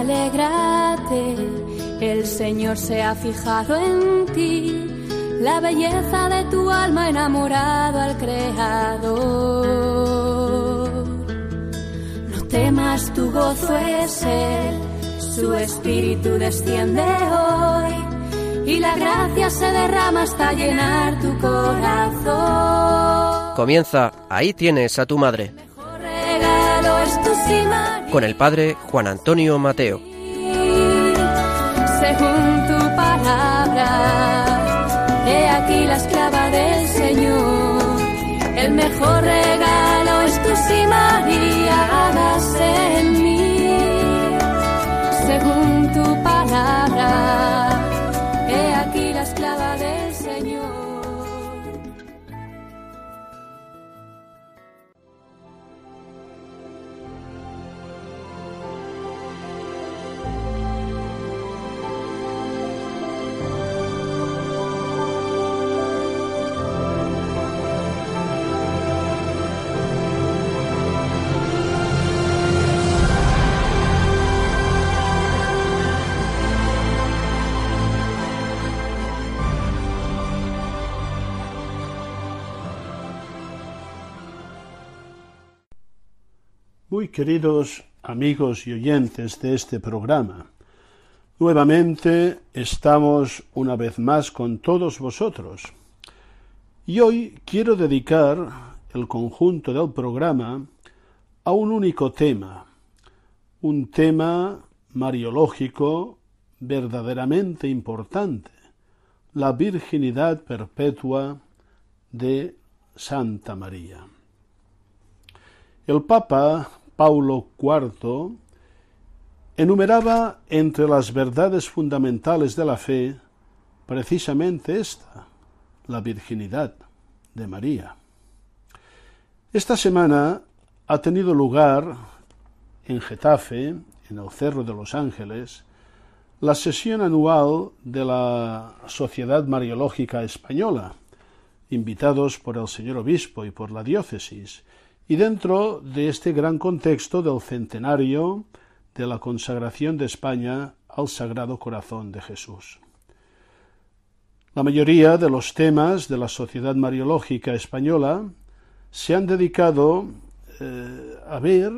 Alégrate, el Señor se ha fijado en ti, la belleza de tu alma enamorado al Creador. No temas, tu gozo es Él, su espíritu desciende hoy y la gracia se derrama hasta llenar tu corazón. Comienza, ahí tienes a tu madre. Con el padre Juan Antonio Mateo. según tu palabra. He aquí la esclava del Señor. El mejor regalo es tu sí, María, Muy queridos amigos y oyentes de este programa, nuevamente estamos una vez más con todos vosotros. Y hoy quiero dedicar el conjunto del programa a un único tema, un tema mariológico verdaderamente importante, la virginidad perpetua de Santa María. El Papa Paulo IV enumeraba entre las verdades fundamentales de la fe precisamente esta, la virginidad de María. Esta semana ha tenido lugar en Getafe, en el Cerro de los Ángeles, la sesión anual de la Sociedad Mariológica Española, invitados por el señor obispo y por la diócesis, y dentro de este gran contexto del centenario de la consagración de España al Sagrado Corazón de Jesús. La mayoría de los temas de la Sociedad Mariológica Española se han dedicado eh, a ver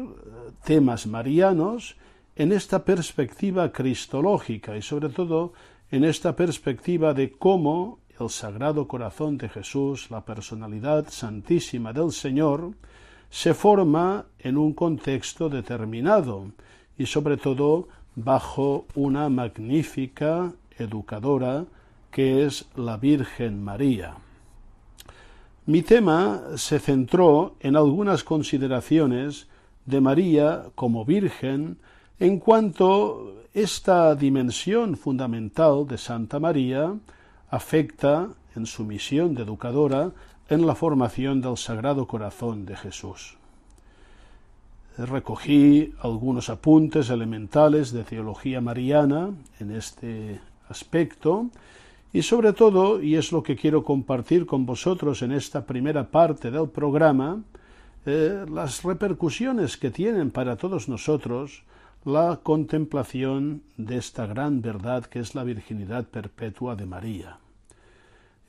temas marianos en esta perspectiva cristológica y sobre todo en esta perspectiva de cómo el Sagrado Corazón de Jesús, la personalidad santísima del Señor, se forma en un contexto determinado y sobre todo bajo una magnífica educadora que es la Virgen María. Mi tema se centró en algunas consideraciones de María como Virgen en cuanto esta dimensión fundamental de Santa María afecta en su misión de educadora en la formación del Sagrado Corazón de Jesús. Recogí algunos apuntes elementales de teología mariana en este aspecto y sobre todo, y es lo que quiero compartir con vosotros en esta primera parte del programa, eh, las repercusiones que tienen para todos nosotros la contemplación de esta gran verdad que es la virginidad perpetua de María.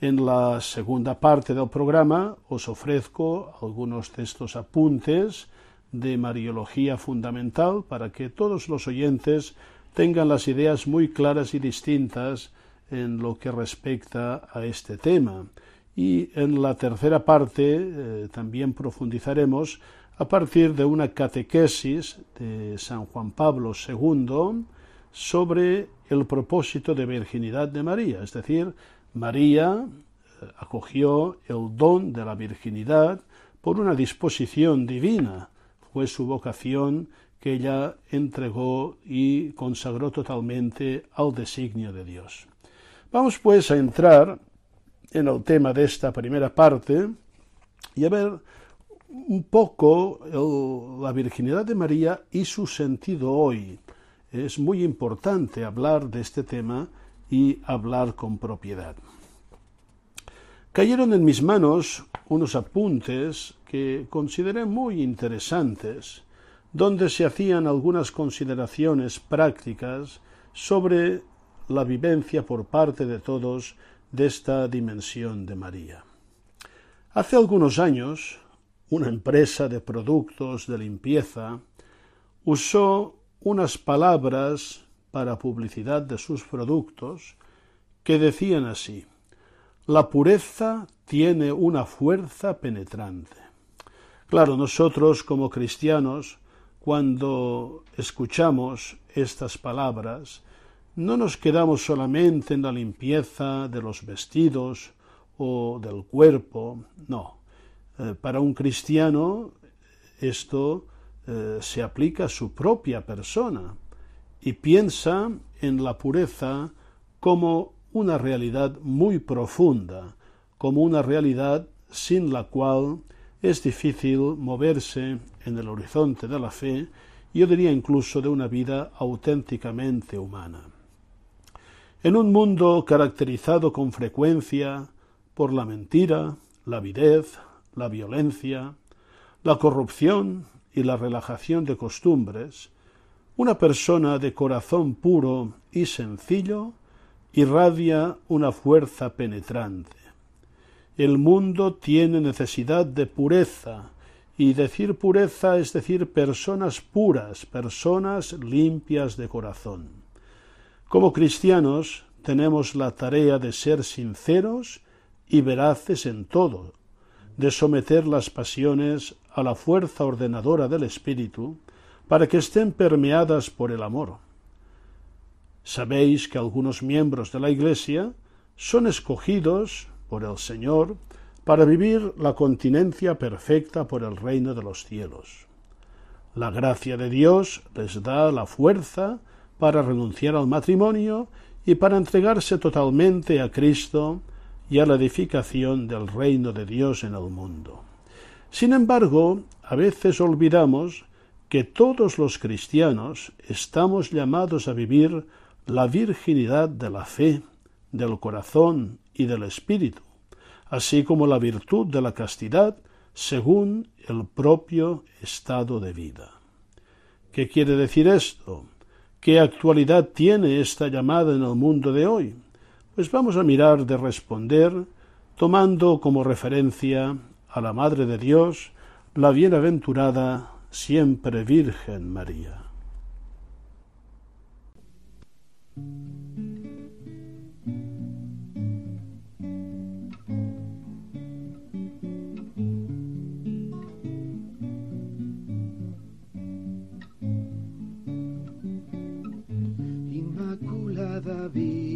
En la segunda parte del programa os ofrezco algunos de estos apuntes de Mariología fundamental para que todos los oyentes tengan las ideas muy claras y distintas en lo que respecta a este tema. Y en la tercera parte eh, también profundizaremos a partir de una catequesis de San Juan Pablo II sobre el propósito de virginidad de María, es decir, María eh, acogió el don de la virginidad por una disposición divina. Fue su vocación que ella entregó y consagró totalmente al designio de Dios. Vamos pues a entrar en el tema de esta primera parte y a ver un poco el- la virginidad de María y su sentido hoy. Es muy importante hablar de este tema y hablar con propiedad. Cayeron en mis manos unos apuntes que consideré muy interesantes donde se hacían algunas consideraciones prácticas sobre la vivencia por parte de todos de esta dimensión de María. Hace algunos años, una empresa de productos de limpieza usó unas palabras para publicidad de sus productos que decían así La pureza tiene una fuerza penetrante. Claro, nosotros como cristianos, cuando escuchamos estas palabras, no nos quedamos solamente en la limpieza de los vestidos o del cuerpo, no. Eh, para un cristiano esto eh, se aplica a su propia persona y piensa en la pureza como una realidad muy profunda, como una realidad sin la cual es difícil moverse en el horizonte de la fe, yo diría incluso de una vida auténticamente humana. En un mundo caracterizado con frecuencia por la mentira, la avidez, la violencia, la corrupción y la relajación de costumbres, una persona de corazón puro y sencillo irradia una fuerza penetrante. El mundo tiene necesidad de pureza, y decir pureza es decir personas puras, personas limpias de corazón. Como cristianos tenemos la tarea de ser sinceros y veraces en todo, de someter las pasiones a la fuerza ordenadora del Espíritu, para que estén permeadas por el amor. Sabéis que algunos miembros de la Iglesia son escogidos por el Señor para vivir la continencia perfecta por el reino de los cielos. La gracia de Dios les da la fuerza para renunciar al matrimonio y para entregarse totalmente a Cristo y a la edificación del reino de Dios en el mundo. Sin embargo, a veces olvidamos que todos los cristianos estamos llamados a vivir la virginidad de la fe, del corazón y del espíritu, así como la virtud de la castidad según el propio estado de vida. ¿Qué quiere decir esto? ¿Qué actualidad tiene esta llamada en el mundo de hoy? Pues vamos a mirar de responder tomando como referencia a la Madre de Dios, la bienaventurada siempre Virgen María. Inmaculada Virgen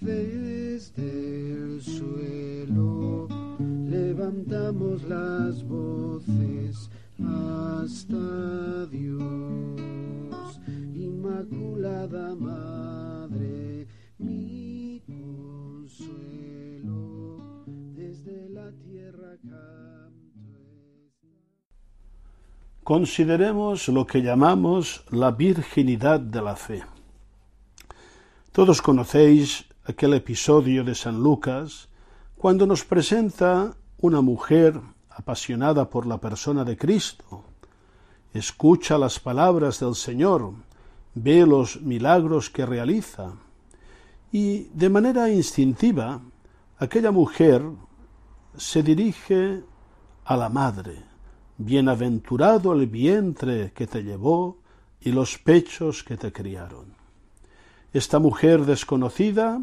desde el suelo levantamos las voces hasta Dios, Inmaculada Madre, mi consuelo, desde la tierra Consideremos lo que llamamos la virginidad de la fe. Todos conocéis aquel episodio de San Lucas cuando nos presenta una mujer apasionada por la persona de Cristo, escucha las palabras del Señor, ve los milagros que realiza. Y de manera instintiva aquella mujer se dirige a la madre. Bienaventurado el vientre que te llevó y los pechos que te criaron. Esta mujer desconocida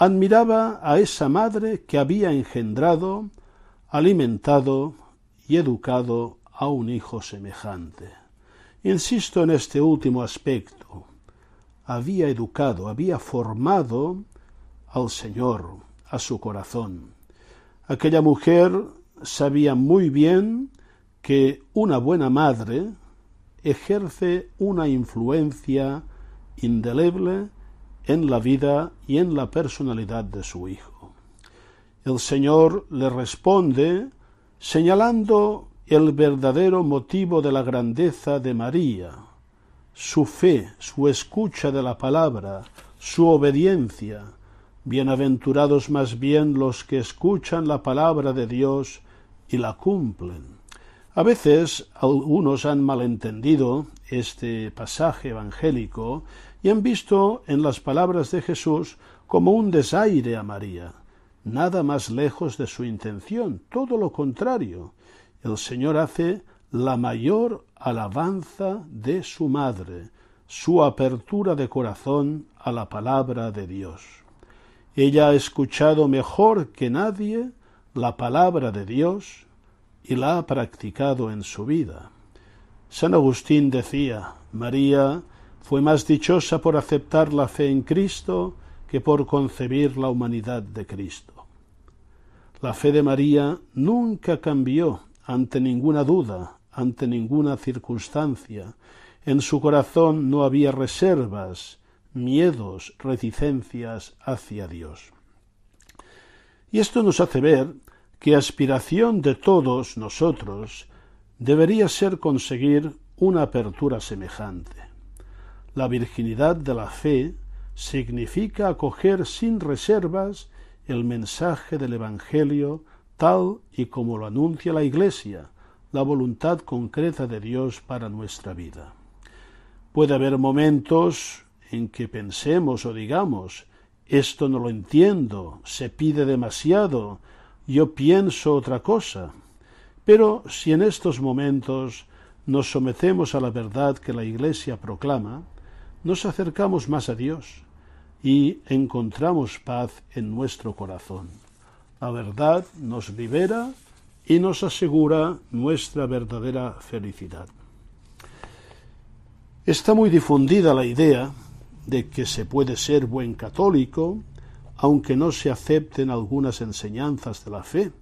admiraba a esa madre que había engendrado, alimentado y educado a un hijo semejante. Insisto en este último aspecto. Había educado, había formado al Señor, a su corazón. Aquella mujer sabía muy bien que una buena madre ejerce una influencia indeleble en la vida y en la personalidad de su hijo. El Señor le responde señalando el verdadero motivo de la grandeza de María, su fe, su escucha de la palabra, su obediencia. Bienaventurados más bien los que escuchan la palabra de Dios y la cumplen. A veces algunos han malentendido este pasaje evangélico y han visto en las palabras de Jesús como un desaire a María, nada más lejos de su intención, todo lo contrario. El Señor hace la mayor alabanza de su madre, su apertura de corazón a la palabra de Dios. Ella ha escuchado mejor que nadie la palabra de Dios y la ha practicado en su vida. San Agustín decía, María fue más dichosa por aceptar la fe en Cristo que por concebir la humanidad de Cristo. La fe de María nunca cambió ante ninguna duda, ante ninguna circunstancia. En su corazón no había reservas, miedos, reticencias hacia Dios. Y esto nos hace ver que aspiración de todos nosotros debería ser conseguir una apertura semejante. La virginidad de la fe significa acoger sin reservas el mensaje del Evangelio tal y como lo anuncia la Iglesia, la voluntad concreta de Dios para nuestra vida. Puede haber momentos en que pensemos o digamos esto no lo entiendo, se pide demasiado, yo pienso otra cosa. Pero si en estos momentos nos sometemos a la verdad que la Iglesia proclama, nos acercamos más a Dios y encontramos paz en nuestro corazón. La verdad nos libera y nos asegura nuestra verdadera felicidad. Está muy difundida la idea de que se puede ser buen católico aunque no se acepten algunas enseñanzas de la fe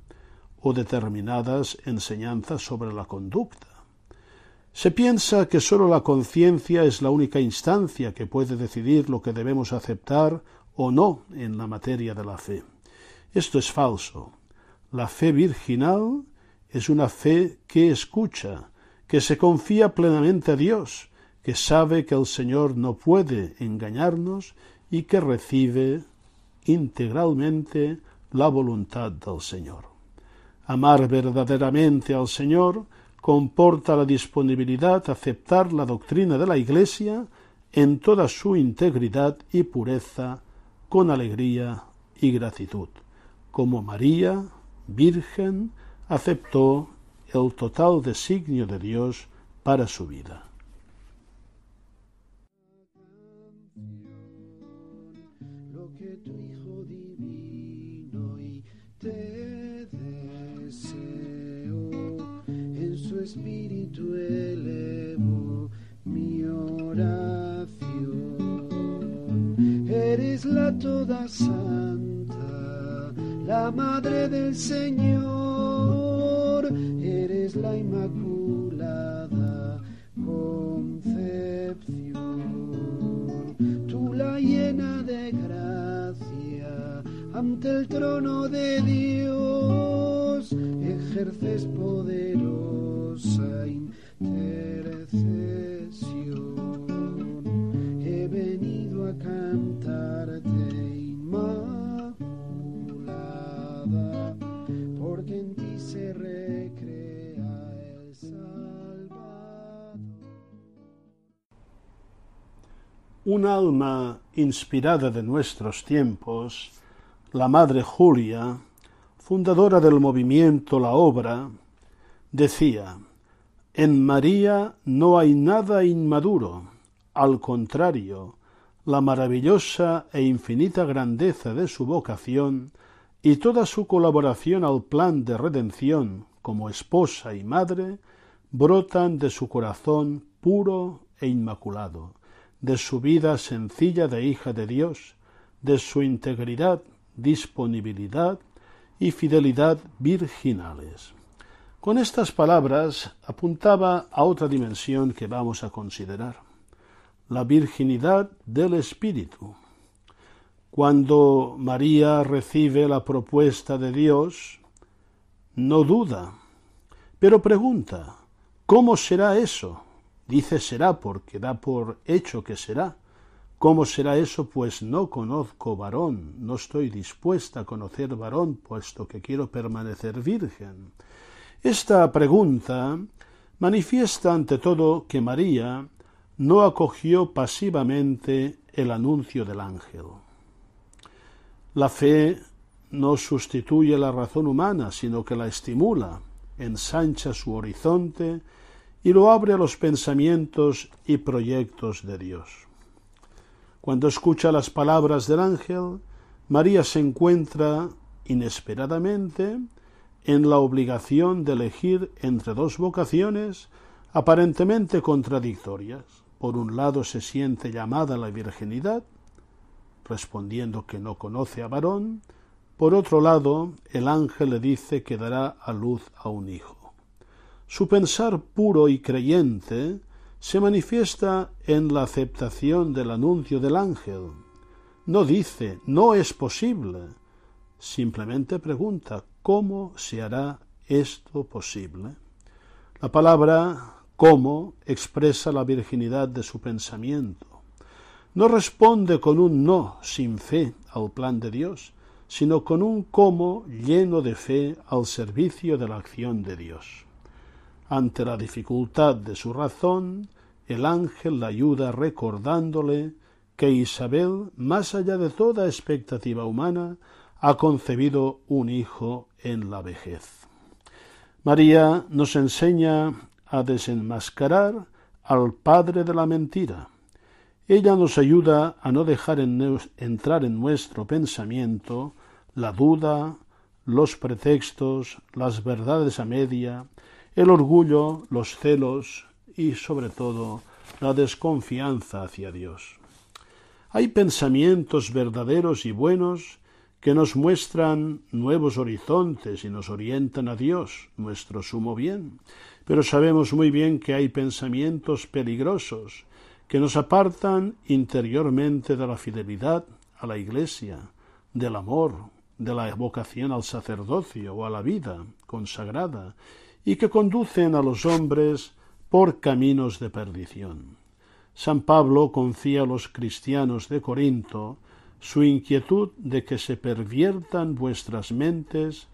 o determinadas enseñanzas sobre la conducta. Se piensa que sólo la conciencia es la única instancia que puede decidir lo que debemos aceptar o no en la materia de la fe. Esto es falso. La fe virginal es una fe que escucha, que se confía plenamente a Dios, que sabe que el Señor no puede engañarnos y que recibe integralmente la voluntad del Señor. Amar verdaderamente al Señor comporta la disponibilidad a aceptar la doctrina de la Iglesia en toda su integridad y pureza con alegría y gratitud, como María, Virgen, aceptó el total designio de Dios para su vida. Espíritu elevo mi oración. Eres la toda santa, la madre del Señor, eres la inmaculada concepción. Tú la llena de gracia ante el trono de Dios, ejerces poderoso intercesión. He venido a cantarte, Inmaculada, porque en ti se recrea el Salvador. Un alma inspirada de nuestros tiempos, la Madre Julia, fundadora del movimiento La Obra, decía en María no hay nada inmaduro, al contrario, la maravillosa e infinita grandeza de su vocación y toda su colaboración al plan de redención como esposa y madre brotan de su corazón puro e inmaculado, de su vida sencilla de hija de Dios, de su integridad, disponibilidad y fidelidad virginales. Con estas palabras apuntaba a otra dimensión que vamos a considerar, la virginidad del Espíritu. Cuando María recibe la propuesta de Dios, no duda, Pero pregunta, ¿cómo será eso? Dice será porque da por hecho que será. ¿Cómo será eso? Pues no conozco varón, no estoy dispuesta a conocer varón, puesto que quiero permanecer virgen. Esta pregunta manifiesta ante todo que María no acogió pasivamente el anuncio del ángel. La fe no sustituye la razón humana, sino que la estimula, ensancha su horizonte y lo abre a los pensamientos y proyectos de Dios. Cuando escucha las palabras del ángel, María se encuentra inesperadamente en la obligación de elegir entre dos vocaciones aparentemente contradictorias. Por un lado se siente llamada la virginidad, respondiendo que no conoce a varón, por otro lado el ángel le dice que dará a luz a un hijo. Su pensar puro y creyente se manifiesta en la aceptación del anuncio del ángel. No dice, no es posible, simplemente pregunta, ¿cómo se hará esto posible? La palabra cómo expresa la virginidad de su pensamiento. No responde con un no sin fe al plan de Dios, sino con un cómo lleno de fe al servicio de la acción de Dios. Ante la dificultad de su razón, el ángel la ayuda recordándole que Isabel, más allá de toda expectativa humana, ha concebido un hijo en la vejez. María nos enseña a desenmascarar al padre de la mentira. Ella nos ayuda a no dejar entrar en nuestro pensamiento la duda, los pretextos, las verdades a media, el orgullo, los celos, y sobre todo la desconfianza hacia Dios. Hay pensamientos verdaderos y buenos que nos muestran nuevos horizontes y nos orientan a Dios, nuestro sumo bien, pero sabemos muy bien que hay pensamientos peligrosos que nos apartan interiormente de la fidelidad a la Iglesia, del amor, de la vocación al sacerdocio o a la vida consagrada, y que conducen a los hombres por caminos de perdición. San Pablo confía a los cristianos de Corinto su inquietud de que se perviertan vuestras mentes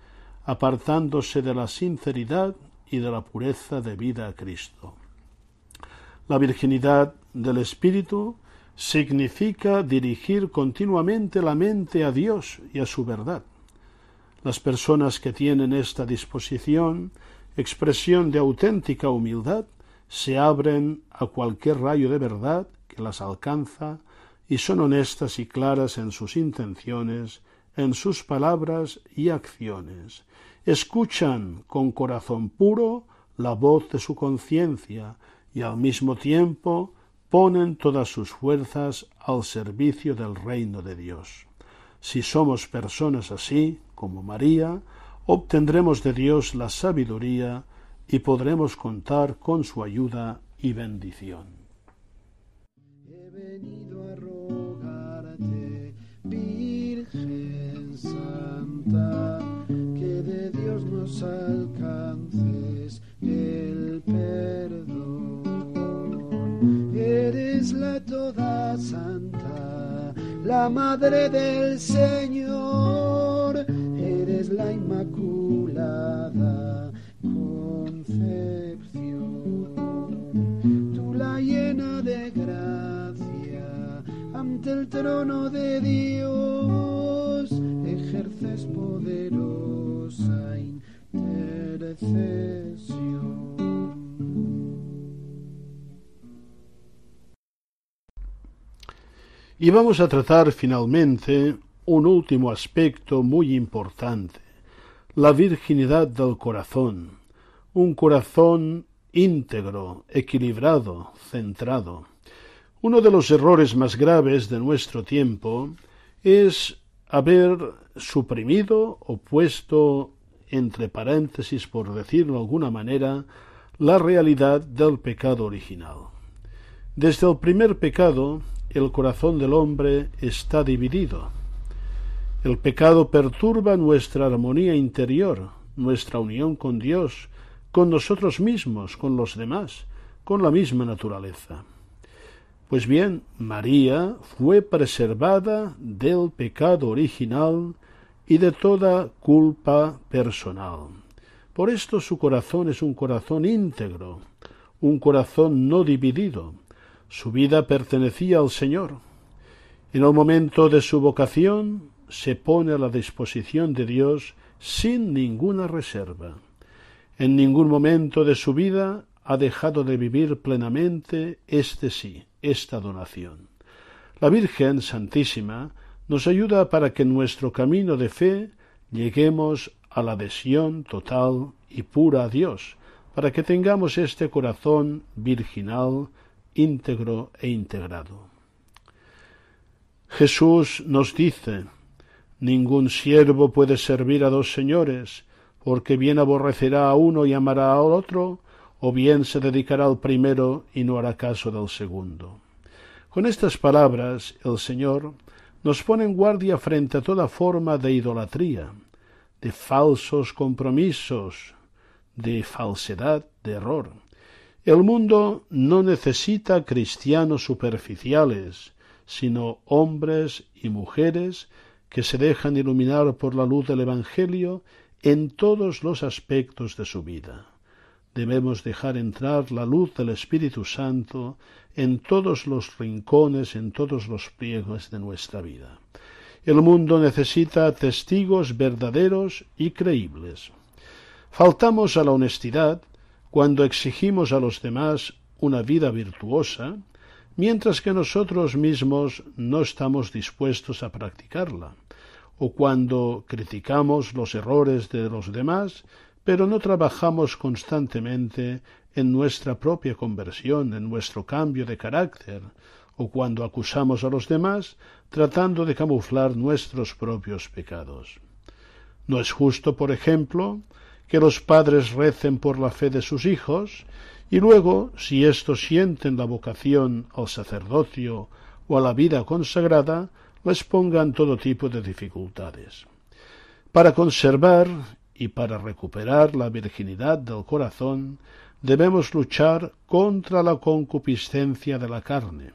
apartándose de la sinceridad y de la pureza de vida a Cristo. La virginidad del Espíritu significa dirigir continuamente la mente a Dios y a su verdad. Las personas que tienen esta disposición, expresión de auténtica humildad, se abren a cualquier rayo de verdad que las alcanza y son honestas y claras en sus intenciones, en sus palabras y acciones. Escuchan con corazón puro la voz de su conciencia y al mismo tiempo ponen todas sus fuerzas al servicio del reino de Dios. Si somos personas así, como María, obtendremos de Dios la sabiduría y podremos contar con su ayuda y bendición. Que de Dios nos alcances el perdón. Eres la toda santa, la madre del Señor, eres la inmaculada Tú la llena de gracia, ante el trono de Dios poderosa. Y vamos a tratar finalmente un último aspecto muy importante, la virginidad del corazón, un corazón íntegro, equilibrado, centrado. Uno de los errores más graves de nuestro tiempo es haber suprimido o puesto entre paréntesis, por decirlo de alguna manera, la realidad del pecado original. Desde el primer pecado, el corazón del hombre está dividido. El pecado perturba nuestra armonía interior, nuestra unión con Dios, con nosotros mismos, con los demás, con la misma naturaleza. Pues bien, María fue preservada del pecado original y de toda culpa personal. Por esto su corazón es un corazón íntegro, un corazón no dividido. Su vida pertenecía al Señor. En el momento de su vocación se pone a la disposición de Dios sin ninguna reserva. En ningún momento de su vida ha dejado de vivir plenamente este sí, esta donación. La Virgen Santísima nos ayuda para que en nuestro camino de fe lleguemos a la adhesión total y pura a Dios, para que tengamos este corazón virginal, íntegro e integrado. Jesús nos dice, Ningún siervo puede servir a dos señores, porque bien aborrecerá a uno y amará al otro, o bien se dedicará al primero y no hará caso del segundo. Con estas palabras el Señor nos pone en guardia frente a toda forma de idolatría, de falsos compromisos, de falsedad, de error. El mundo no necesita cristianos superficiales, sino hombres y mujeres que se dejan iluminar por la luz del Evangelio en todos los aspectos de su vida. Debemos dejar entrar la luz del Espíritu Santo en todos los rincones, en todos los pliegos de nuestra vida. El mundo necesita testigos verdaderos y creíbles. Faltamos a la honestidad cuando exigimos a los demás una vida virtuosa, mientras que nosotros mismos no estamos dispuestos a practicarla, o cuando criticamos los errores de los demás pero no trabajamos constantemente en nuestra propia conversión, en nuestro cambio de carácter, o cuando acusamos a los demás tratando de camuflar nuestros propios pecados. No es justo, por ejemplo, que los padres recen por la fe de sus hijos y luego, si éstos sienten la vocación al sacerdocio o a la vida consagrada, les pongan todo tipo de dificultades. Para conservar y para recuperar la virginidad del corazón debemos luchar contra la concupiscencia de la carne.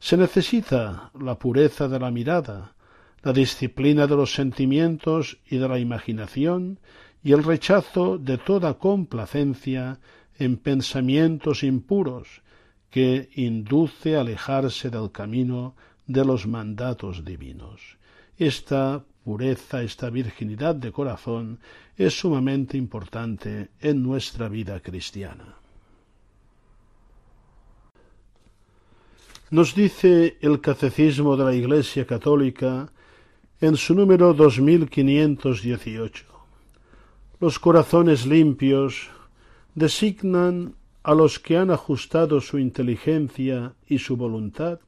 Se necesita la pureza de la mirada, la disciplina de los sentimientos y de la imaginación y el rechazo de toda complacencia en pensamientos impuros que induce a alejarse del camino de los mandatos divinos. Esta pureza, esta virginidad de corazón es sumamente importante en nuestra vida cristiana. Nos dice el Catecismo de la Iglesia Católica en su número 2518. Los corazones limpios designan a los que han ajustado su inteligencia y su voluntad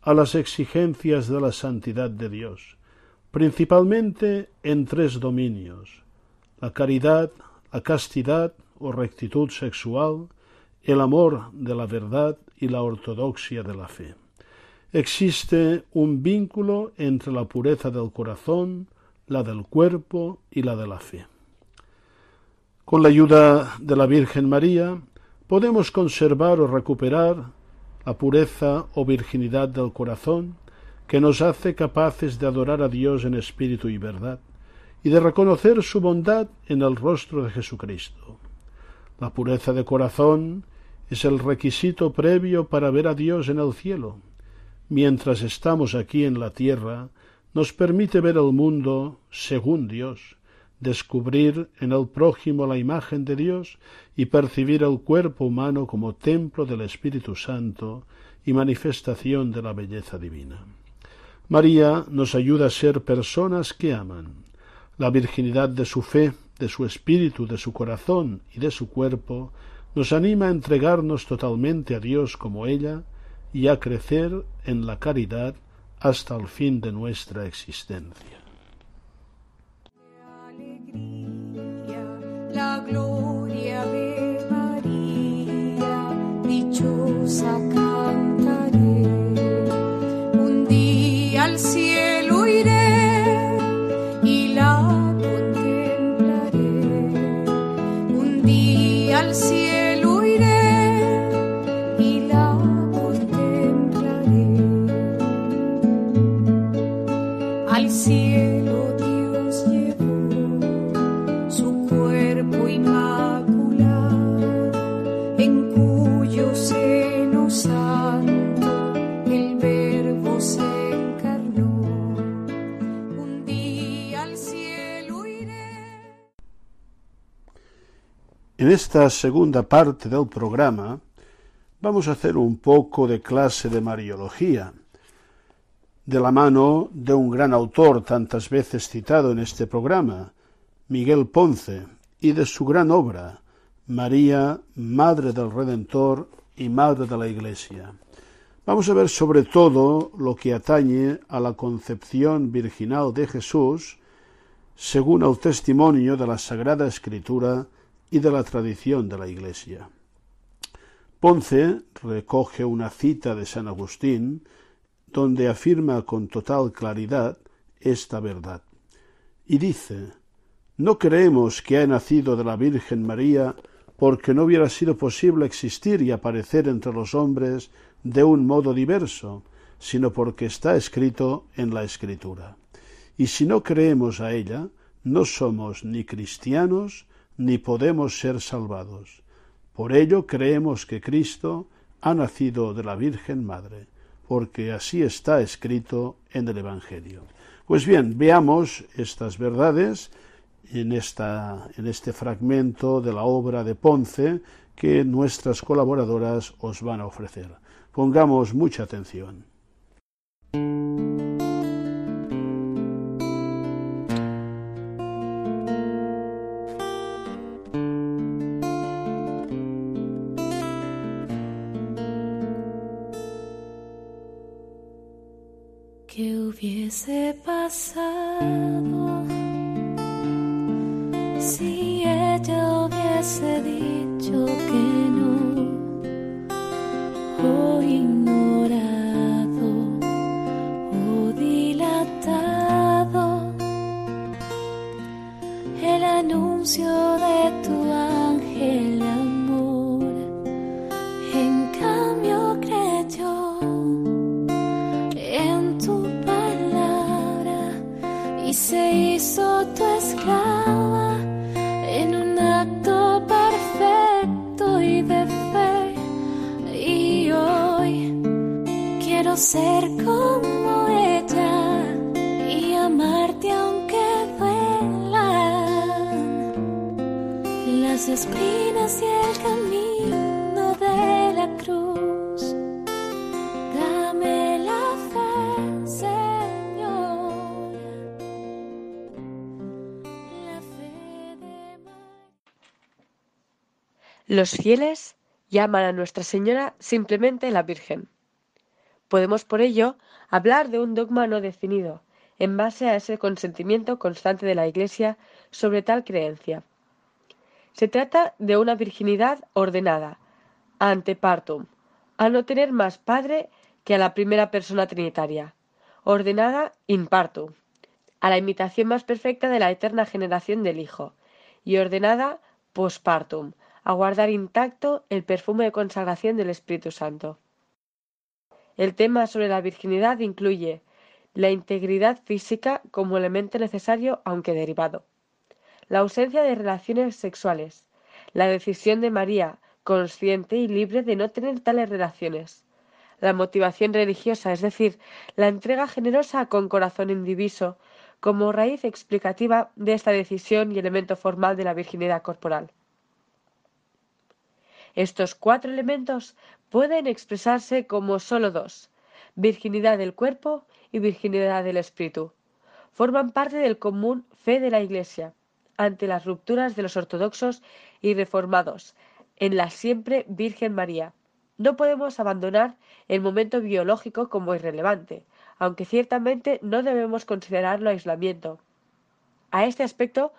a las exigencias de la santidad de Dios, principalmente en tres dominios la caridad, la castidad o rectitud sexual, el amor de la verdad y la ortodoxia de la fe. Existe un vínculo entre la pureza del corazón, la del cuerpo y la de la fe. Con la ayuda de la Virgen María podemos conservar o recuperar la pureza o virginidad del corazón que nos hace capaces de adorar a Dios en espíritu y verdad, y de reconocer su bondad en el rostro de Jesucristo. La pureza de corazón es el requisito previo para ver a Dios en el cielo. Mientras estamos aquí en la tierra, nos permite ver el mundo según Dios, descubrir en el prójimo la imagen de Dios y percibir el cuerpo humano como templo del Espíritu Santo y manifestación de la belleza divina. María nos ayuda a ser personas que aman. La virginidad de su fe, de su espíritu, de su corazón y de su cuerpo nos anima a entregarnos totalmente a Dios como ella y a crecer en la caridad hasta el fin de nuestra existencia. al cielo iré y la contemplaré. Un día al cielo iré y la contemplaré. Al cielo esta segunda parte del programa vamos a hacer un poco de clase de Mariología, de la mano de un gran autor tantas veces citado en este programa, Miguel Ponce, y de su gran obra, María, Madre del Redentor y Madre de la Iglesia. Vamos a ver sobre todo lo que atañe a la concepción virginal de Jesús, según el testimonio de la Sagrada Escritura y de la tradición de la Iglesia. Ponce recoge una cita de San Agustín donde afirma con total claridad esta verdad. Y dice, no creemos que haya nacido de la Virgen María porque no hubiera sido posible existir y aparecer entre los hombres de un modo diverso, sino porque está escrito en la Escritura. Y si no creemos a ella, no somos ni cristianos ni podemos ser salvados. Por ello creemos que Cristo ha nacido de la Virgen Madre, porque así está escrito en el Evangelio. Pues bien, veamos estas verdades en, esta, en este fragmento de la obra de Ponce que nuestras colaboradoras os van a ofrecer. Pongamos mucha atención. Los fieles llaman a Nuestra Señora simplemente la Virgen. Podemos por ello hablar de un dogma no definido, en base a ese consentimiento constante de la Iglesia sobre tal creencia. Se trata de una virginidad ordenada, ante partum, a no tener más padre que a la primera persona trinitaria, ordenada in partum, a la imitación más perfecta de la eterna generación del Hijo, y ordenada postpartum, a guardar intacto el perfume de consagración del Espíritu Santo. El tema sobre la virginidad incluye la integridad física como elemento necesario aunque derivado, la ausencia de relaciones sexuales, la decisión de María, consciente y libre de no tener tales relaciones, la motivación religiosa, es decir, la entrega generosa con corazón indiviso, como raíz explicativa de esta decisión y elemento formal de la virginidad corporal. Estos cuatro elementos pueden expresarse como sólo dos, virginidad del cuerpo y virginidad del espíritu. Forman parte del común fe de la Iglesia, ante las rupturas de los ortodoxos y reformados, en la siempre Virgen María. No podemos abandonar el momento biológico como irrelevante, aunque ciertamente no debemos considerarlo aislamiento. A este aspecto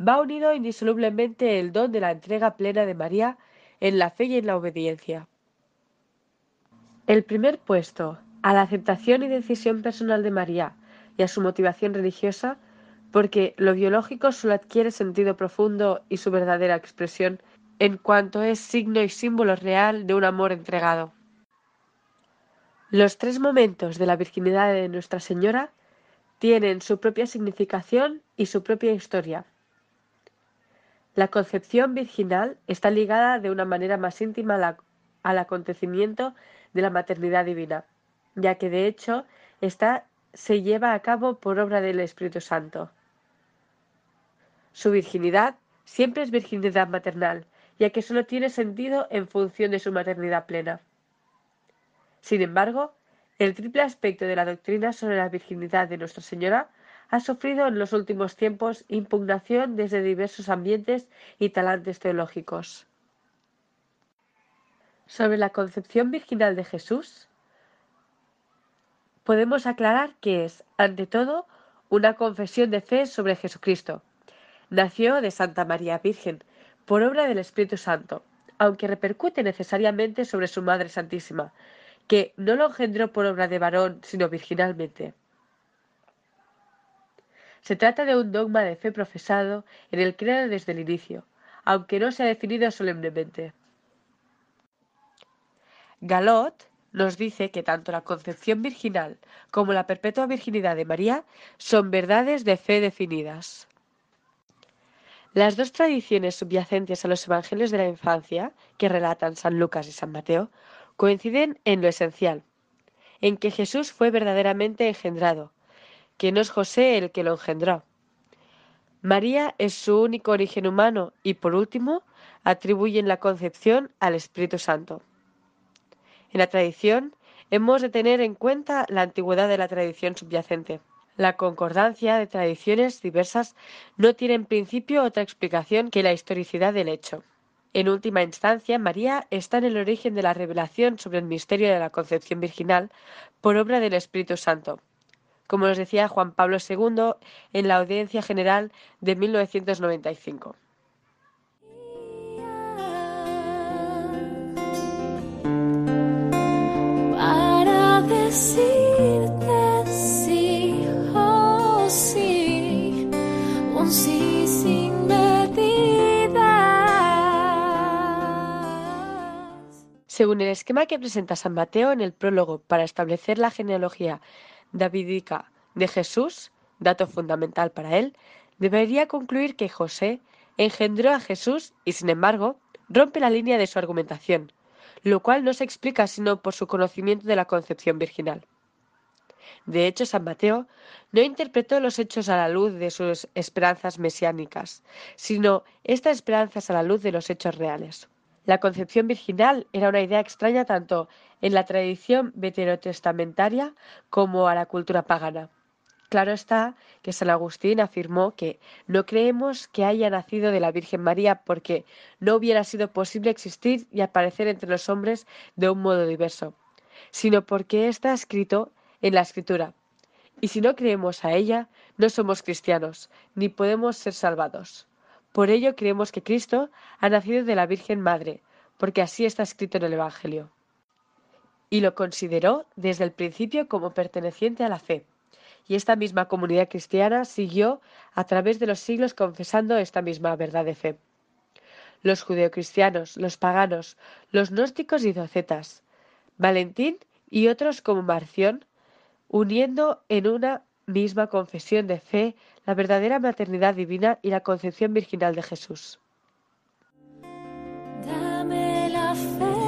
va unido indisolublemente el don de la entrega plena de María en la fe y en la obediencia. El primer puesto, a la aceptación y decisión personal de María y a su motivación religiosa, porque lo biológico solo adquiere sentido profundo y su verdadera expresión en cuanto es signo y símbolo real de un amor entregado. Los tres momentos de la virginidad de Nuestra Señora tienen su propia significación y su propia historia. La concepción virginal está ligada de una manera más íntima al acontecimiento de la maternidad divina, ya que de hecho esta se lleva a cabo por obra del Espíritu Santo. Su virginidad siempre es virginidad maternal, ya que solo tiene sentido en función de su maternidad plena. Sin embargo, el triple aspecto de la doctrina sobre la virginidad de Nuestra Señora ha sufrido en los últimos tiempos impugnación desde diversos ambientes y talantes teológicos. Sobre la concepción virginal de Jesús, podemos aclarar que es, ante todo, una confesión de fe sobre Jesucristo. Nació de Santa María Virgen, por obra del Espíritu Santo, aunque repercute necesariamente sobre su Madre Santísima, que no lo engendró por obra de varón, sino virginalmente. Se trata de un dogma de fe profesado en el credo desde el inicio, aunque no se ha definido solemnemente. Galot nos dice que tanto la concepción virginal como la perpetua virginidad de María son verdades de fe definidas. Las dos tradiciones subyacentes a los evangelios de la infancia, que relatan San Lucas y San Mateo, coinciden en lo esencial, en que Jesús fue verdaderamente engendrado, que no es José el que lo engendró. María es su único origen humano y, por último, atribuyen la concepción al Espíritu Santo. En la tradición hemos de tener en cuenta la antigüedad de la tradición subyacente. La concordancia de tradiciones diversas no tiene en principio otra explicación que la historicidad del hecho. En última instancia, María está en el origen de la revelación sobre el misterio de la concepción virginal por obra del Espíritu Santo, como nos decía Juan Pablo II en la Audiencia General de 1995. Según el esquema que presenta San Mateo en el prólogo para establecer la genealogía davídica de Jesús, dato fundamental para él, debería concluir que José engendró a Jesús y, sin embargo, rompe la línea de su argumentación, lo cual no se explica sino por su conocimiento de la concepción virginal. De hecho, San Mateo no interpretó los hechos a la luz de sus esperanzas mesiánicas, sino estas esperanzas a la luz de los hechos reales. La concepción virginal era una idea extraña tanto en la tradición veterotestamentaria como a la cultura pagana. Claro está que San Agustín afirmó que no creemos que haya nacido de la Virgen María porque no hubiera sido posible existir y aparecer entre los hombres de un modo diverso, sino porque está escrito en la Escritura. Y si no creemos a ella, no somos cristianos, ni podemos ser salvados. Por ello creemos que Cristo ha nacido de la Virgen Madre, porque así está escrito en el Evangelio. Y lo consideró desde el principio como perteneciente a la fe. Y esta misma comunidad cristiana siguió a través de los siglos confesando esta misma verdad de fe. Los judeocristianos, los paganos, los gnósticos y docetas, Valentín y otros como Marción, uniendo en una misma confesión de fe la verdadera maternidad divina y la concepción virginal de Jesús. Dame la fe,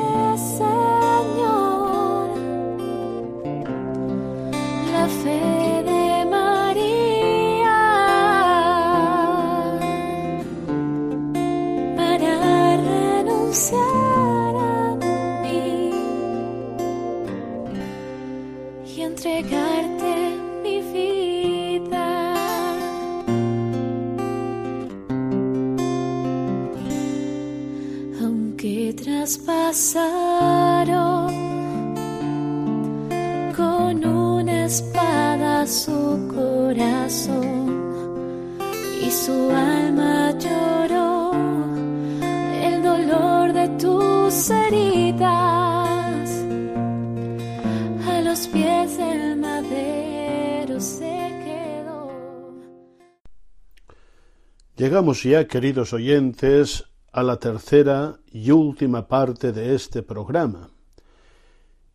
Llegamos ya, queridos oyentes, a la tercera y última parte de este programa.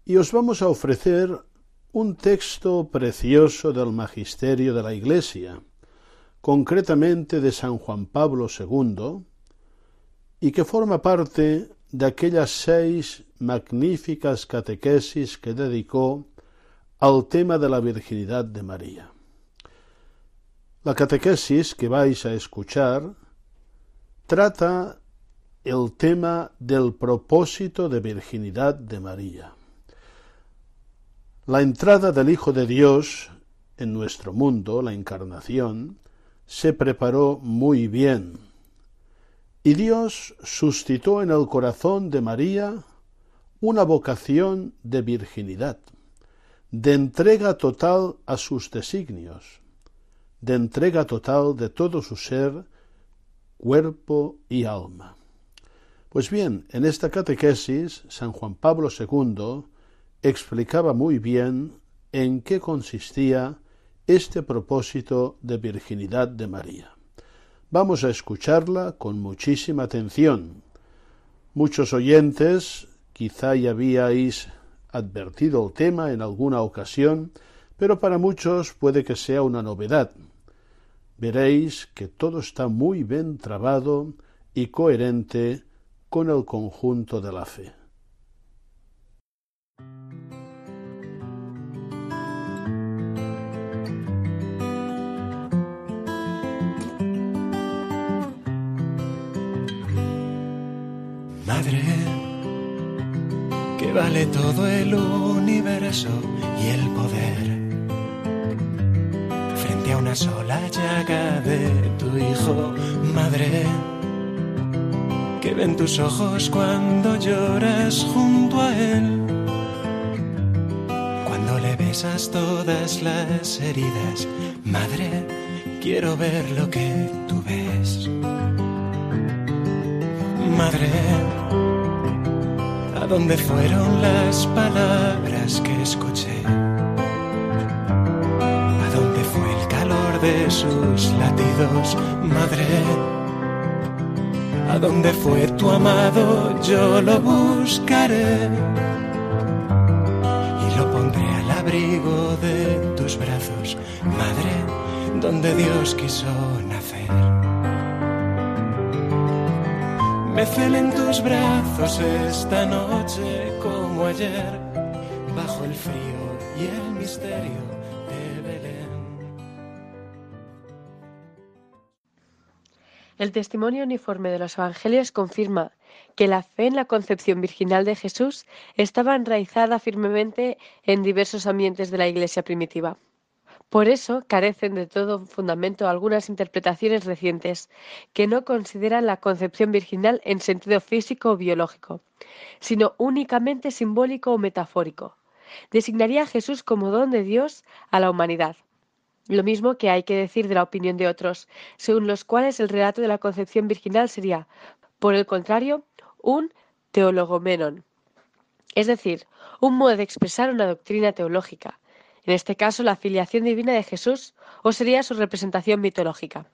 Y os vamos a ofrecer un texto precioso del Magisterio de la Iglesia, concretamente de San Juan Pablo II, y que forma parte de aquellas seis magníficas catequesis que dedicó al tema de la virginidad de María. La catequesis que vais a escuchar trata el tema del propósito de virginidad de María. La entrada del Hijo de Dios en nuestro mundo, la encarnación, se preparó muy bien y Dios suscitó en el corazón de María una vocación de virginidad, de entrega total a sus designios, de entrega total de todo su ser, cuerpo y alma. Pues bien, en esta catequesis, San Juan Pablo II explicaba muy bien en qué consistía este propósito de virginidad de María. Vamos a escucharla con muchísima atención. Muchos oyentes quizá ya habíais advertido el tema en alguna ocasión, pero para muchos puede que sea una novedad. Veréis que todo está muy bien trabado y coherente con el conjunto de la fe. Madre, que vale todo el universo y el poder frente a una sola llaga de tu hijo, madre, que ven tus ojos cuando lloras junto a él, cuando le besas todas las heridas, madre, quiero ver lo que tú ves. Madre, ¿a dónde fueron las palabras que escuché? De sus latidos, madre? ¿A dónde fue tu amado? Yo lo buscaré y lo pondré al abrigo de tus brazos, madre, donde Dios quiso nacer. Me en tus brazos esta noche como ayer, bajo el frío y el misterio El testimonio uniforme de los evangelios confirma que la fe en la concepción virginal de Jesús estaba enraizada firmemente en diversos ambientes de la Iglesia primitiva. Por eso carecen de todo fundamento algunas interpretaciones recientes, que no consideran la concepción virginal en sentido físico o biológico, sino únicamente simbólico o metafórico. Designaría a Jesús como don de Dios a la humanidad. Lo mismo que hay que decir de la opinión de otros, según los cuales el relato de la concepción virginal sería, por el contrario, un teologomenon, es decir, un modo de expresar una doctrina teológica, en este caso la filiación divina de Jesús, o sería su representación mitológica.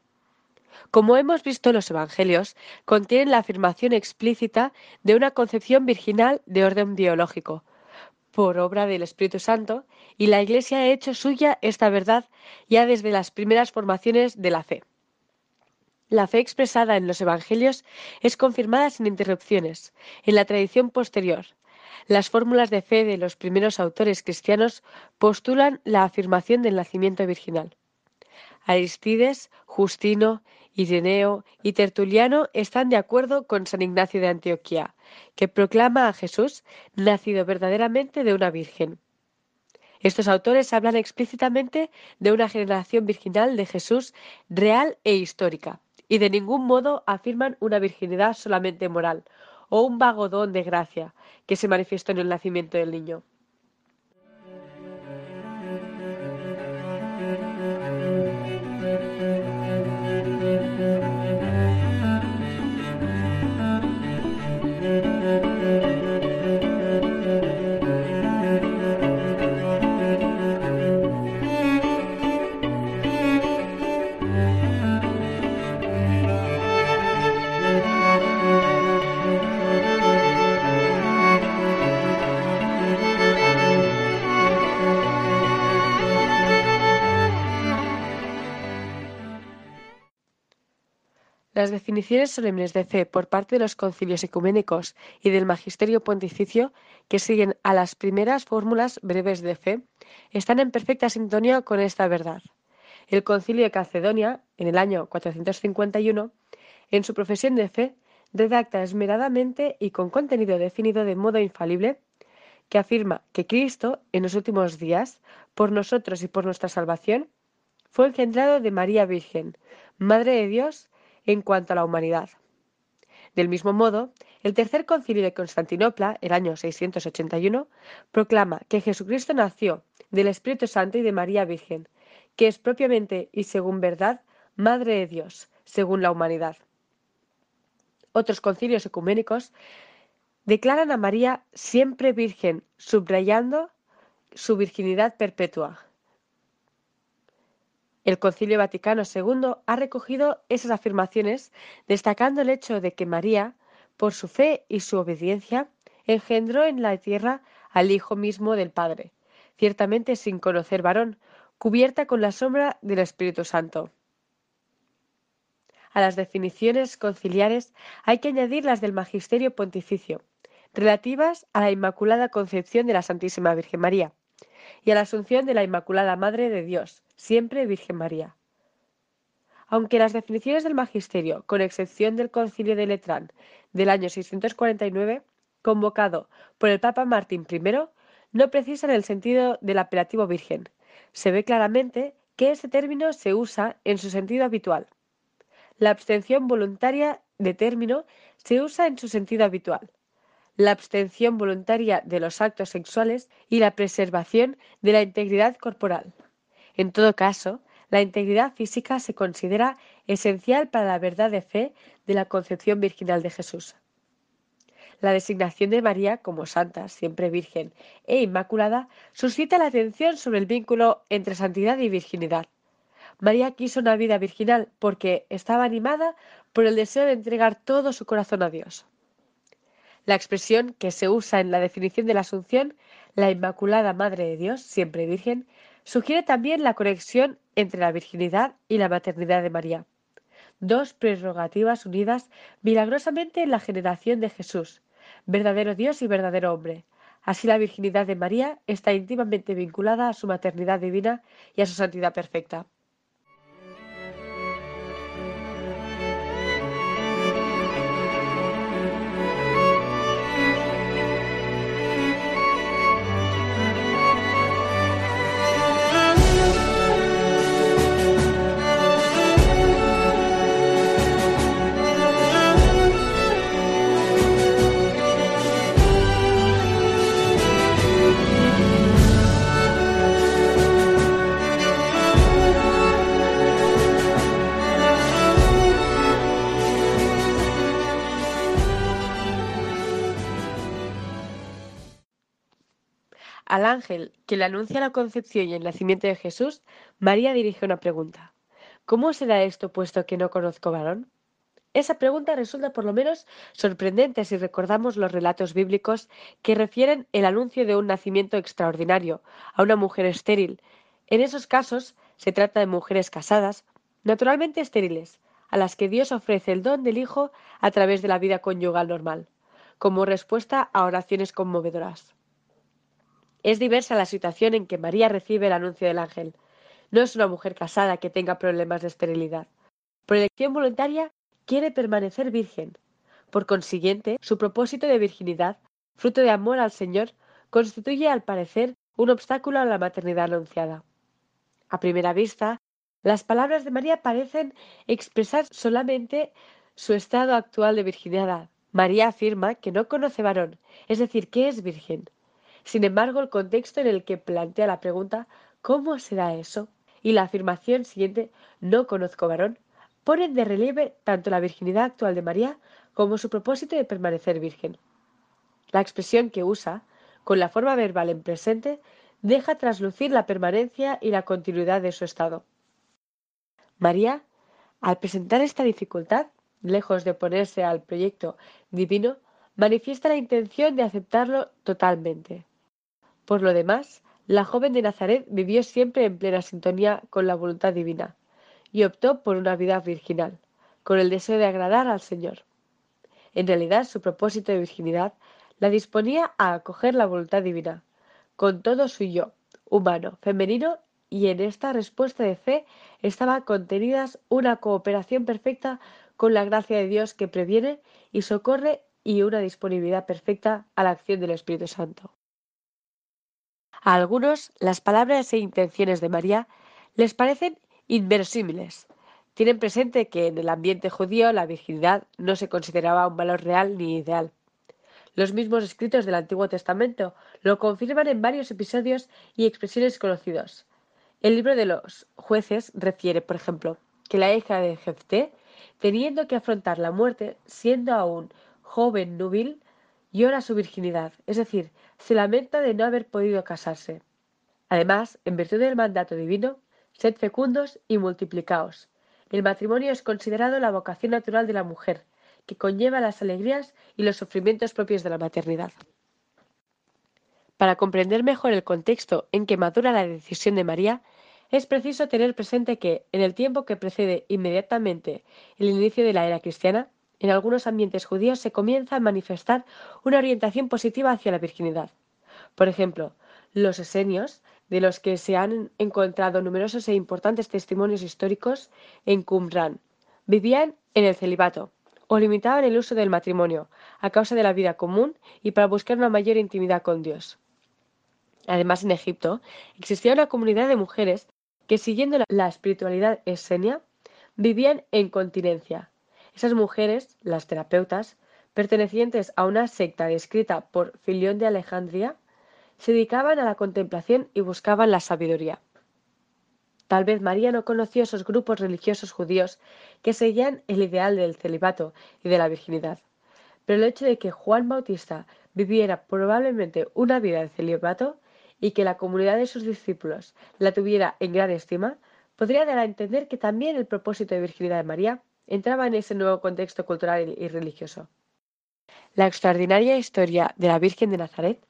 Como hemos visto, los Evangelios contienen la afirmación explícita de una concepción virginal de orden biológico, por obra del Espíritu Santo, y la Iglesia ha hecho suya esta verdad ya desde las primeras formaciones de la fe. La fe expresada en los Evangelios es confirmada sin interrupciones en la tradición posterior, las fórmulas de fe de los primeros autores cristianos postulan la afirmación del nacimiento virginal. Aristides, Justino, Ireneo y Tertuliano están de acuerdo con San Ignacio de Antioquía, que proclama a Jesús nacido verdaderamente de una virgen. Estos autores hablan explícitamente de una generación virginal de Jesús real e histórica, y de ningún modo afirman una virginidad solamente moral o un vago don de gracia que se manifestó en el nacimiento del niño. Las definiciones solemnes de fe por parte de los concilios ecuménicos y del magisterio pontificio, que siguen a las primeras fórmulas breves de fe, están en perfecta sintonía con esta verdad. El concilio de Calcedonia, en el año 451, en su profesión de fe, redacta esmeradamente y con contenido definido de modo infalible, que afirma que Cristo, en los últimos días, por nosotros y por nuestra salvación, fue engendrado de María Virgen, Madre de Dios, en cuanto a la humanidad. Del mismo modo, el tercer concilio de Constantinopla, el año 681, proclama que Jesucristo nació del Espíritu Santo y de María Virgen, que es propiamente y según verdad Madre de Dios, según la humanidad. Otros concilios ecuménicos declaran a María siempre virgen, subrayando su virginidad perpetua. El Concilio Vaticano II ha recogido esas afirmaciones, destacando el hecho de que María, por su fe y su obediencia, engendró en la tierra al Hijo mismo del Padre, ciertamente sin conocer varón, cubierta con la sombra del Espíritu Santo. A las definiciones conciliares hay que añadir las del Magisterio Pontificio, relativas a la Inmaculada Concepción de la Santísima Virgen María y a la Asunción de la Inmaculada Madre de Dios, siempre Virgen María. Aunque las definiciones del Magisterio, con excepción del Concilio de Letrán del año 649, convocado por el Papa Martín I, no precisan el sentido del apelativo Virgen, se ve claramente que ese término se usa en su sentido habitual, la abstención voluntaria de término se usa en su sentido habitual. La abstención voluntaria de los actos sexuales y la preservación de la integridad corporal. En todo caso, la integridad física se considera esencial para la verdad de fe de la concepción virginal de Jesús. La designación de María como santa, siempre virgen e inmaculada suscita la atención sobre el vínculo entre santidad y virginidad. María quiso una vida virginal porque estaba animada por el deseo de entregar todo su corazón a Dios. La expresión que se usa en la definición de la Asunción, la Inmaculada Madre de Dios, siempre Virgen, sugiere también la conexión entre la virginidad y la maternidad de María, dos prerrogativas unidas milagrosamente en la generación de Jesús, verdadero Dios y verdadero hombre. Así la virginidad de María está íntimamente vinculada a su maternidad divina y a su santidad perfecta. Al ángel que le anuncia la concepción y el nacimiento de Jesús, María dirige una pregunta. ¿Cómo será esto puesto que no conozco varón? Esa pregunta resulta por lo menos sorprendente si recordamos los relatos bíblicos que refieren el anuncio de un nacimiento extraordinario a una mujer estéril. En esos casos se trata de mujeres casadas, naturalmente estériles, a las que Dios ofrece el don del Hijo a través de la vida conyugal normal, como respuesta a oraciones conmovedoras. Es diversa la situación en que María recibe el anuncio del ángel. No es una mujer casada que tenga problemas de esterilidad. Por elección voluntaria, quiere permanecer virgen. Por consiguiente, su propósito de virginidad, fruto de amor al Señor, constituye al parecer un obstáculo a la maternidad anunciada. A primera vista, las palabras de María parecen expresar solamente su estado actual de virginidad. María afirma que no conoce varón, es decir, que es virgen. Sin embargo, el contexto en el que plantea la pregunta ¿cómo será eso? y la afirmación siguiente no conozco varón ponen de relieve tanto la virginidad actual de María como su propósito de permanecer virgen. La expresión que usa, con la forma verbal en presente, deja traslucir la permanencia y la continuidad de su estado. María, al presentar esta dificultad, lejos de oponerse al proyecto divino, manifiesta la intención de aceptarlo totalmente. Por lo demás, la joven de Nazaret vivió siempre en plena sintonía con la voluntad divina y optó por una vida virginal. con el deseo de agradar al Señor. En realidad, su propósito de virginidad la disponía a acoger la voluntad divina, con todo su yo, humano, femenino, y en esta respuesta de fe estaba contenidas una cooperación perfecta con la gracia de Dios que previene y socorre y una disponibilidad perfecta a la acción del Espíritu Santo. A algunos las palabras e intenciones de María les parecen inverosímiles. Tienen presente que en el ambiente judío la virginidad no se consideraba un valor real ni ideal. Los mismos escritos del Antiguo Testamento lo confirman en varios episodios y expresiones conocidos. El libro de los jueces refiere, por ejemplo, que la hija de Jefté, teniendo que afrontar la muerte, siendo aún joven núbil, llora su virginidad, es decir, se lamenta de no haber podido casarse. Además, en virtud del mandato divino, sed fecundos y multiplicaos. El matrimonio es considerado la vocación natural de la mujer, que conlleva las alegrías y los sufrimientos propios de la maternidad. Para comprender mejor el contexto en que madura la decisión de María, es preciso tener presente que, en el tiempo que precede inmediatamente el inicio de la era cristiana, en algunos ambientes judíos se comienza a manifestar una orientación positiva hacia la virginidad. Por ejemplo, los esenios, de los que se han encontrado numerosos e importantes testimonios históricos en Qumran, vivían en el celibato o limitaban el uso del matrimonio a causa de la vida común y para buscar una mayor intimidad con Dios. Además, en Egipto existía una comunidad de mujeres que, siguiendo la espiritualidad esenia, vivían en continencia, esas mujeres, las terapeutas, pertenecientes a una secta descrita por Filión de Alejandría, se dedicaban a la contemplación y buscaban la sabiduría. Tal vez María no conoció esos grupos religiosos judíos que seguían el ideal del celibato y de la virginidad, pero el hecho de que Juan Bautista viviera probablemente una vida de celibato y que la comunidad de sus discípulos la tuviera en gran estima, podría dar a entender que también el propósito de virginidad de María entraba en ese nuevo contexto cultural y religioso. La extraordinaria historia de la Virgen de Nazaret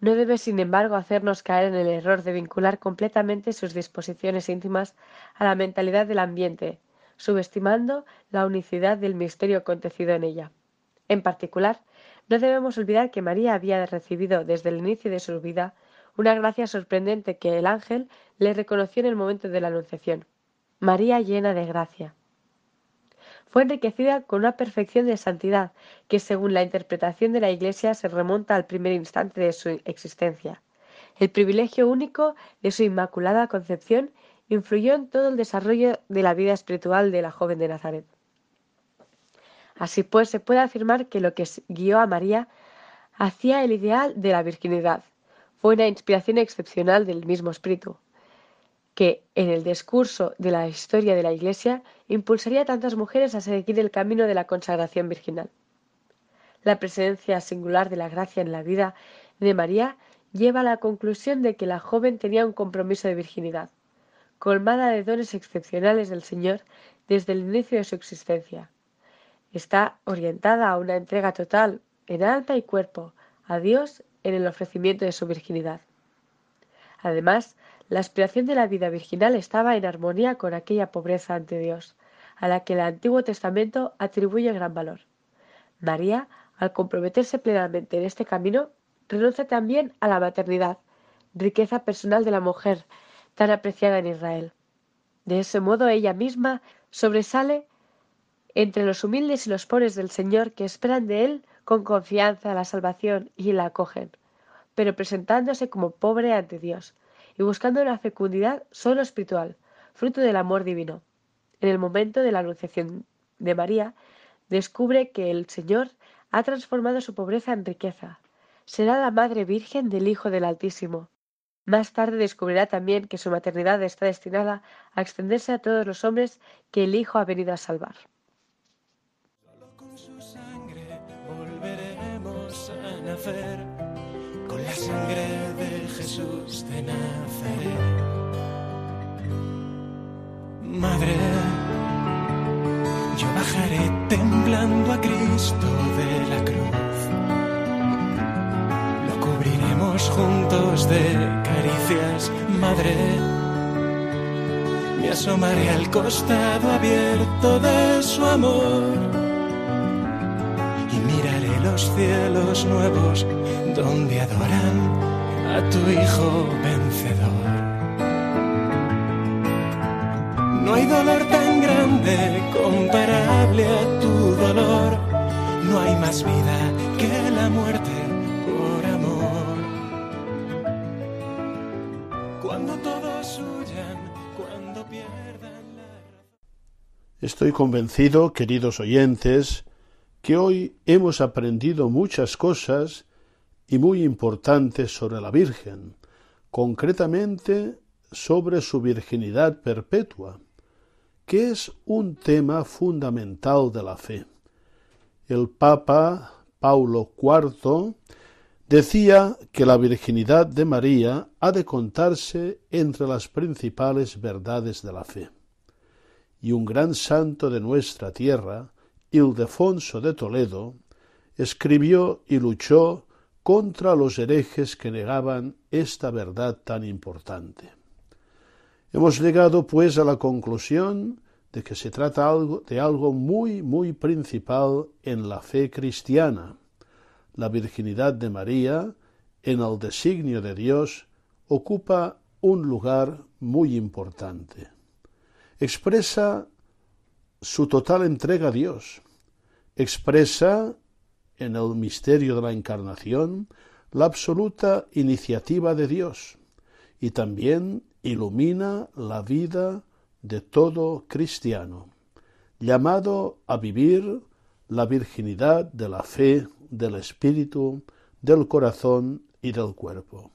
no debe, sin embargo, hacernos caer en el error de vincular completamente sus disposiciones íntimas a la mentalidad del ambiente, subestimando la unicidad del misterio acontecido en ella. En particular, no debemos olvidar que María había recibido desde el inicio de su vida una gracia sorprendente que el ángel le reconoció en el momento de la Anunciación. María llena de gracia fue enriquecida con una perfección de santidad que, según la interpretación de la Iglesia, se remonta al primer instante de su existencia. El privilegio único de su inmaculada concepción influyó en todo el desarrollo de la vida espiritual de la joven de Nazaret. Así pues, se puede afirmar que lo que guió a María hacía el ideal de la virginidad. Fue una inspiración excepcional del mismo espíritu que, en el discurso de la historia de la Iglesia, impulsaría a tantas mujeres a seguir el camino de la consagración virginal. La presencia singular de la gracia en la vida de María lleva a la conclusión de que la joven tenía un compromiso de virginidad, colmada de dones excepcionales del Señor desde el inicio de su existencia. Está orientada a una entrega total, en alma y cuerpo, a Dios en el ofrecimiento de su virginidad. Además, la aspiración de la vida virginal estaba en armonía con aquella pobreza ante Dios, a la que el Antiguo Testamento atribuye gran valor. María, al comprometerse plenamente en este camino, renuncia también a la maternidad, riqueza personal de la mujer, tan apreciada en Israel. De ese modo ella misma sobresale entre los humildes y los pobres del Señor que esperan de Él con confianza la salvación y la acogen, pero presentándose como pobre ante Dios, y buscando la fecundidad solo espiritual, fruto del amor divino. En el momento de la anunciación de María, descubre que el Señor ha transformado su pobreza en riqueza. Será la Madre Virgen del Hijo del Altísimo. Más tarde descubrirá también que su maternidad está destinada a extenderse a todos los hombres que el Hijo ha venido a salvar. Solo con su sangre volveremos a nacer con la sangre Jesús de Nazaret. Madre, yo bajaré temblando a Cristo de la cruz. Lo cubriremos juntos de caricias, madre. Me asomaré al costado abierto de su amor. Y miraré los cielos nuevos donde adoran a tu Hijo vencedor. No hay dolor tan grande comparable a tu dolor. No hay más vida que la muerte por amor. Cuando todos huyan, cuando pierdan la Estoy convencido, queridos oyentes, que hoy hemos aprendido muchas cosas y muy importantes sobre la Virgen, concretamente sobre su virginidad perpetua, que es un tema fundamental de la fe. El Papa Paulo IV decía que la virginidad de María ha de contarse entre las principales verdades de la fe. Y un gran santo de nuestra tierra, Ildefonso de Toledo, escribió y luchó contra los herejes que negaban esta verdad tan importante. Hemos llegado, pues, a la conclusión de que se trata de algo muy, muy principal en la fe cristiana. La virginidad de María, en el designio de Dios, ocupa un lugar muy importante. Expresa su total entrega a Dios. Expresa en el misterio de la encarnación la absoluta iniciativa de Dios y también ilumina la vida de todo cristiano, llamado a vivir la virginidad de la fe, del espíritu, del corazón y del cuerpo.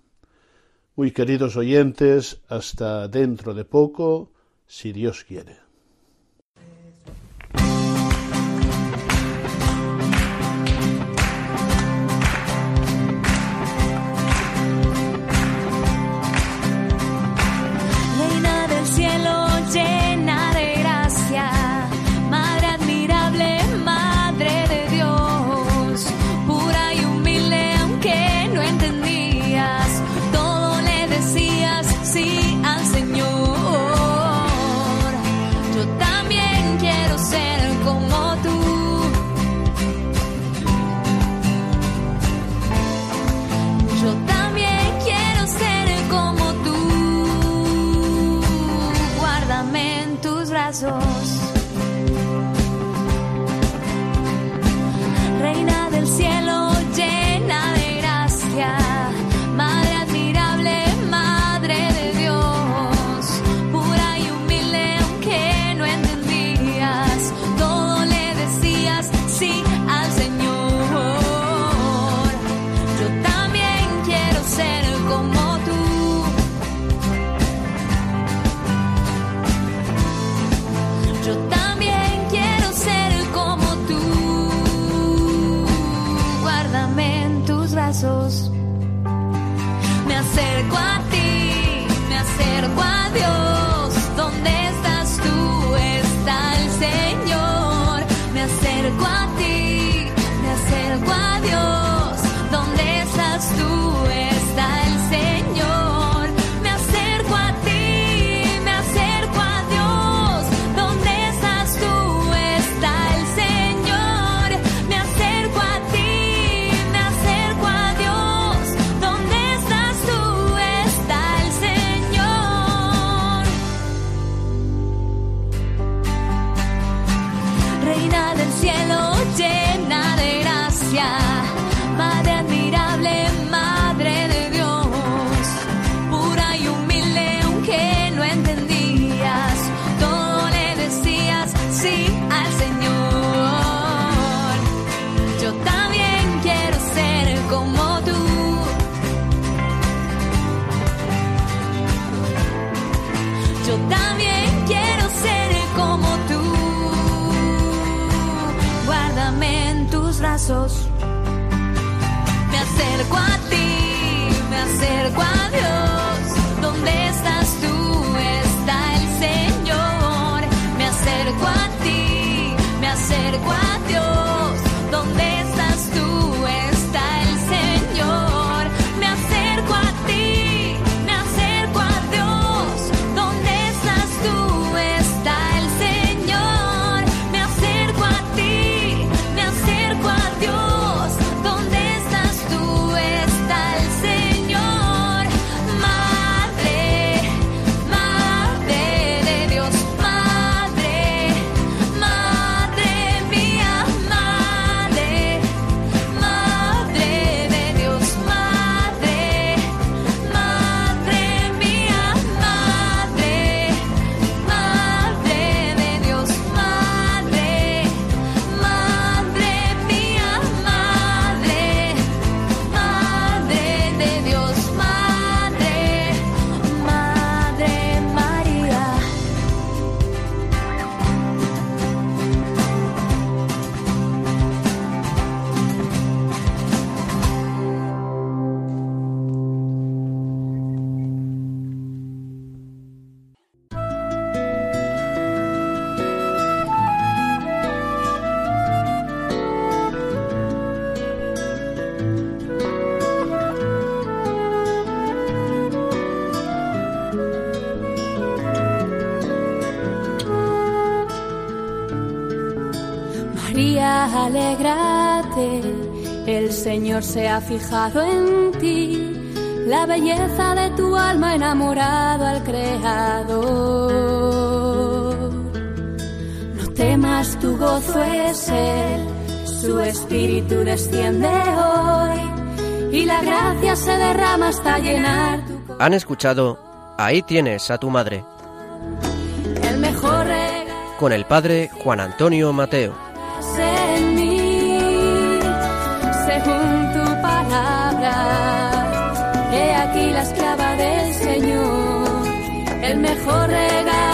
Muy queridos oyentes, hasta dentro de poco, si Dios quiere. Señor se ha fijado en ti, la belleza de tu alma enamorado al Creador. No temas, tu gozo es Él, su espíritu desciende hoy y la gracia se derrama hasta llenar tu corazón. Han escuchado Ahí tienes a tu madre, El mejor regalo con el padre Juan Antonio Mateo. el mejor regalo.